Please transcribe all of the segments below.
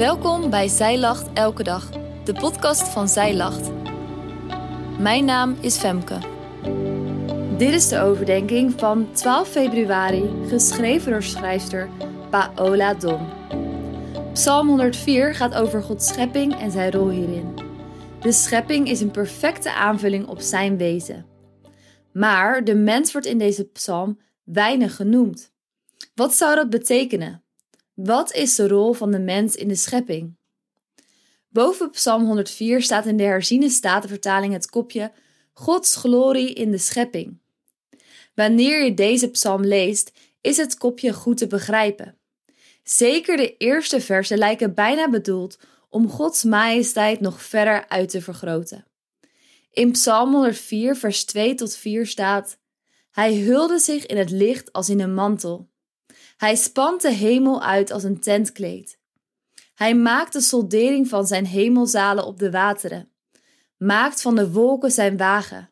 Welkom bij Zij Lacht Elke Dag, de podcast van Zij Lacht. Mijn naam is Femke. Dit is de overdenking van 12 februari, geschreven door schrijfster Paola Don. Psalm 104 gaat over Gods schepping en zijn rol hierin. De schepping is een perfecte aanvulling op zijn wezen. Maar de mens wordt in deze psalm weinig genoemd. Wat zou dat betekenen? Wat is de rol van de mens in de schepping? Boven Psalm 104 staat in de herziene statenvertaling het kopje Gods glorie in de schepping. Wanneer je deze psalm leest, is het kopje goed te begrijpen. Zeker de eerste versen lijken bijna bedoeld om Gods majesteit nog verder uit te vergroten. In Psalm 104, vers 2 tot 4 staat: Hij hulde zich in het licht als in een mantel. Hij spant de hemel uit als een tentkleed. Hij maakt de soldering van zijn hemelzalen op de wateren, maakt van de wolken zijn wagen,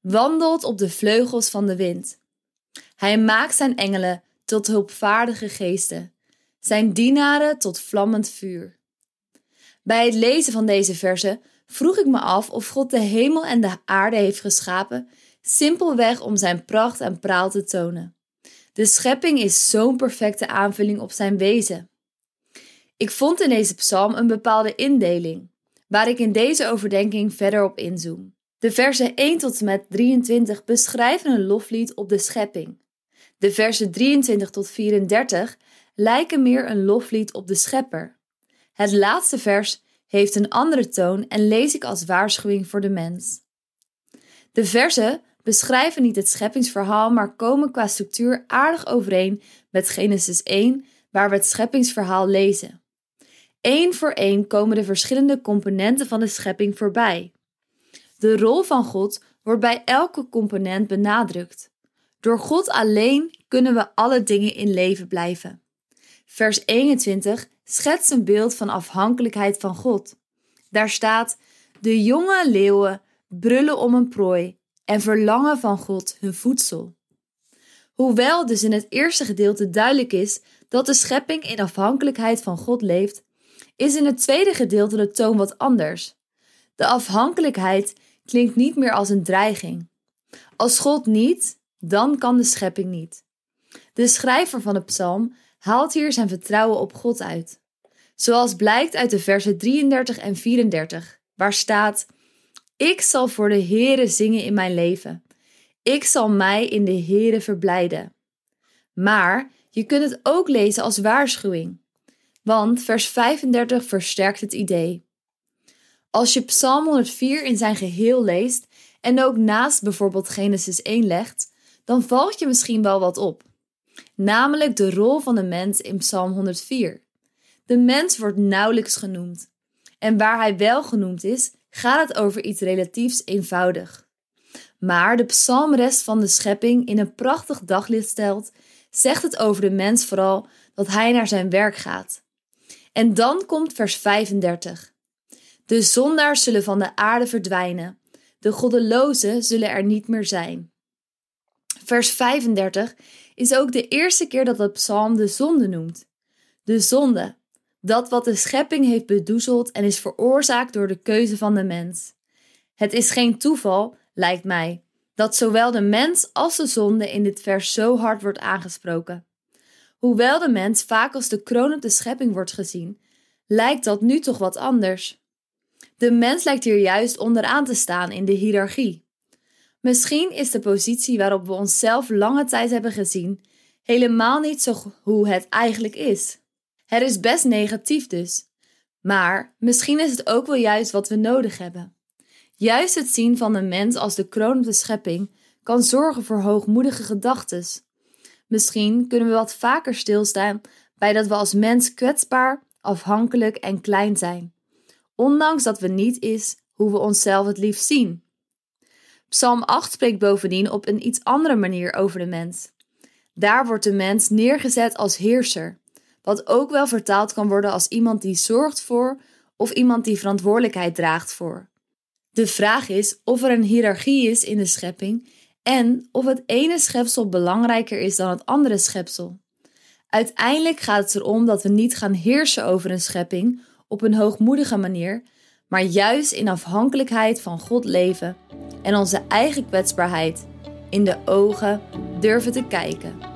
wandelt op de vleugels van de wind. Hij maakt zijn engelen tot hulpvaardige geesten, zijn dienaren tot vlammend vuur. Bij het lezen van deze verse vroeg ik me af of God de hemel en de aarde heeft geschapen, simpelweg om zijn pracht en praal te tonen. De schepping is zo'n perfecte aanvulling op zijn wezen. Ik vond in deze psalm een bepaalde indeling, waar ik in deze overdenking verder op inzoom. De versen 1 tot en met 23 beschrijven een loflied op de schepping. De versen 23 tot 34 lijken meer een loflied op de schepper. Het laatste vers heeft een andere toon en lees ik als waarschuwing voor de mens. De versen beschrijven niet het scheppingsverhaal, maar komen qua structuur aardig overeen met Genesis 1, waar we het scheppingsverhaal lezen. Eén voor één komen de verschillende componenten van de schepping voorbij. De rol van God wordt bij elke component benadrukt. Door God alleen kunnen we alle dingen in leven blijven. Vers 21 schetst een beeld van afhankelijkheid van God. Daar staat: De jonge leeuwen brullen om een prooi en verlangen van God hun voedsel. Hoewel dus in het eerste gedeelte duidelijk is dat de schepping in afhankelijkheid van God leeft, is in het tweede gedeelte de toon wat anders. De afhankelijkheid klinkt niet meer als een dreiging. Als God niet, dan kan de schepping niet. De schrijver van de psalm haalt hier zijn vertrouwen op God uit. Zoals blijkt uit de versen 33 en 34, waar staat: ik zal voor de Heere zingen in mijn leven. Ik zal mij in de Heere verblijden. Maar je kunt het ook lezen als waarschuwing, want vers 35 versterkt het idee. Als je Psalm 104 in zijn geheel leest en ook naast bijvoorbeeld Genesis 1 legt, dan valt je misschien wel wat op. Namelijk de rol van de mens in Psalm 104. De mens wordt nauwelijks genoemd. En waar hij wel genoemd is, gaat het over iets relatiefs eenvoudig. Maar de psalmrest van de schepping in een prachtig daglicht stelt, zegt het over de mens vooral dat hij naar zijn werk gaat. En dan komt vers 35. De zondaars zullen van de aarde verdwijnen, de goddelozen zullen er niet meer zijn. Vers 35 is ook de eerste keer dat de psalm de zonde noemt. De zonde, dat wat de schepping heeft bedoezeld en is veroorzaakt door de keuze van de mens. Het is geen toeval, lijkt mij, dat zowel de mens als de zonde in dit vers zo hard wordt aangesproken. Hoewel de mens vaak als de kroon op de schepping wordt gezien, lijkt dat nu toch wat anders. De mens lijkt hier juist onderaan te staan in de hiërarchie. Misschien is de positie waarop we onszelf lange tijd hebben gezien helemaal niet zo hoe het eigenlijk is. Het is best negatief dus. Maar misschien is het ook wel juist wat we nodig hebben. Juist het zien van de mens als de kroon op de schepping kan zorgen voor hoogmoedige gedachten. Misschien kunnen we wat vaker stilstaan bij dat we als mens kwetsbaar, afhankelijk en klein zijn, ondanks dat we niet is hoe we onszelf het liefst zien. Psalm 8 spreekt bovendien op een iets andere manier over de mens. Daar wordt de mens neergezet als heerser, wat ook wel vertaald kan worden als iemand die zorgt voor of iemand die verantwoordelijkheid draagt voor. De vraag is of er een hiërarchie is in de schepping en of het ene schepsel belangrijker is dan het andere schepsel. Uiteindelijk gaat het erom dat we niet gaan heersen over een schepping op een hoogmoedige manier, maar juist in afhankelijkheid van God leven en onze eigen kwetsbaarheid in de ogen durven te kijken.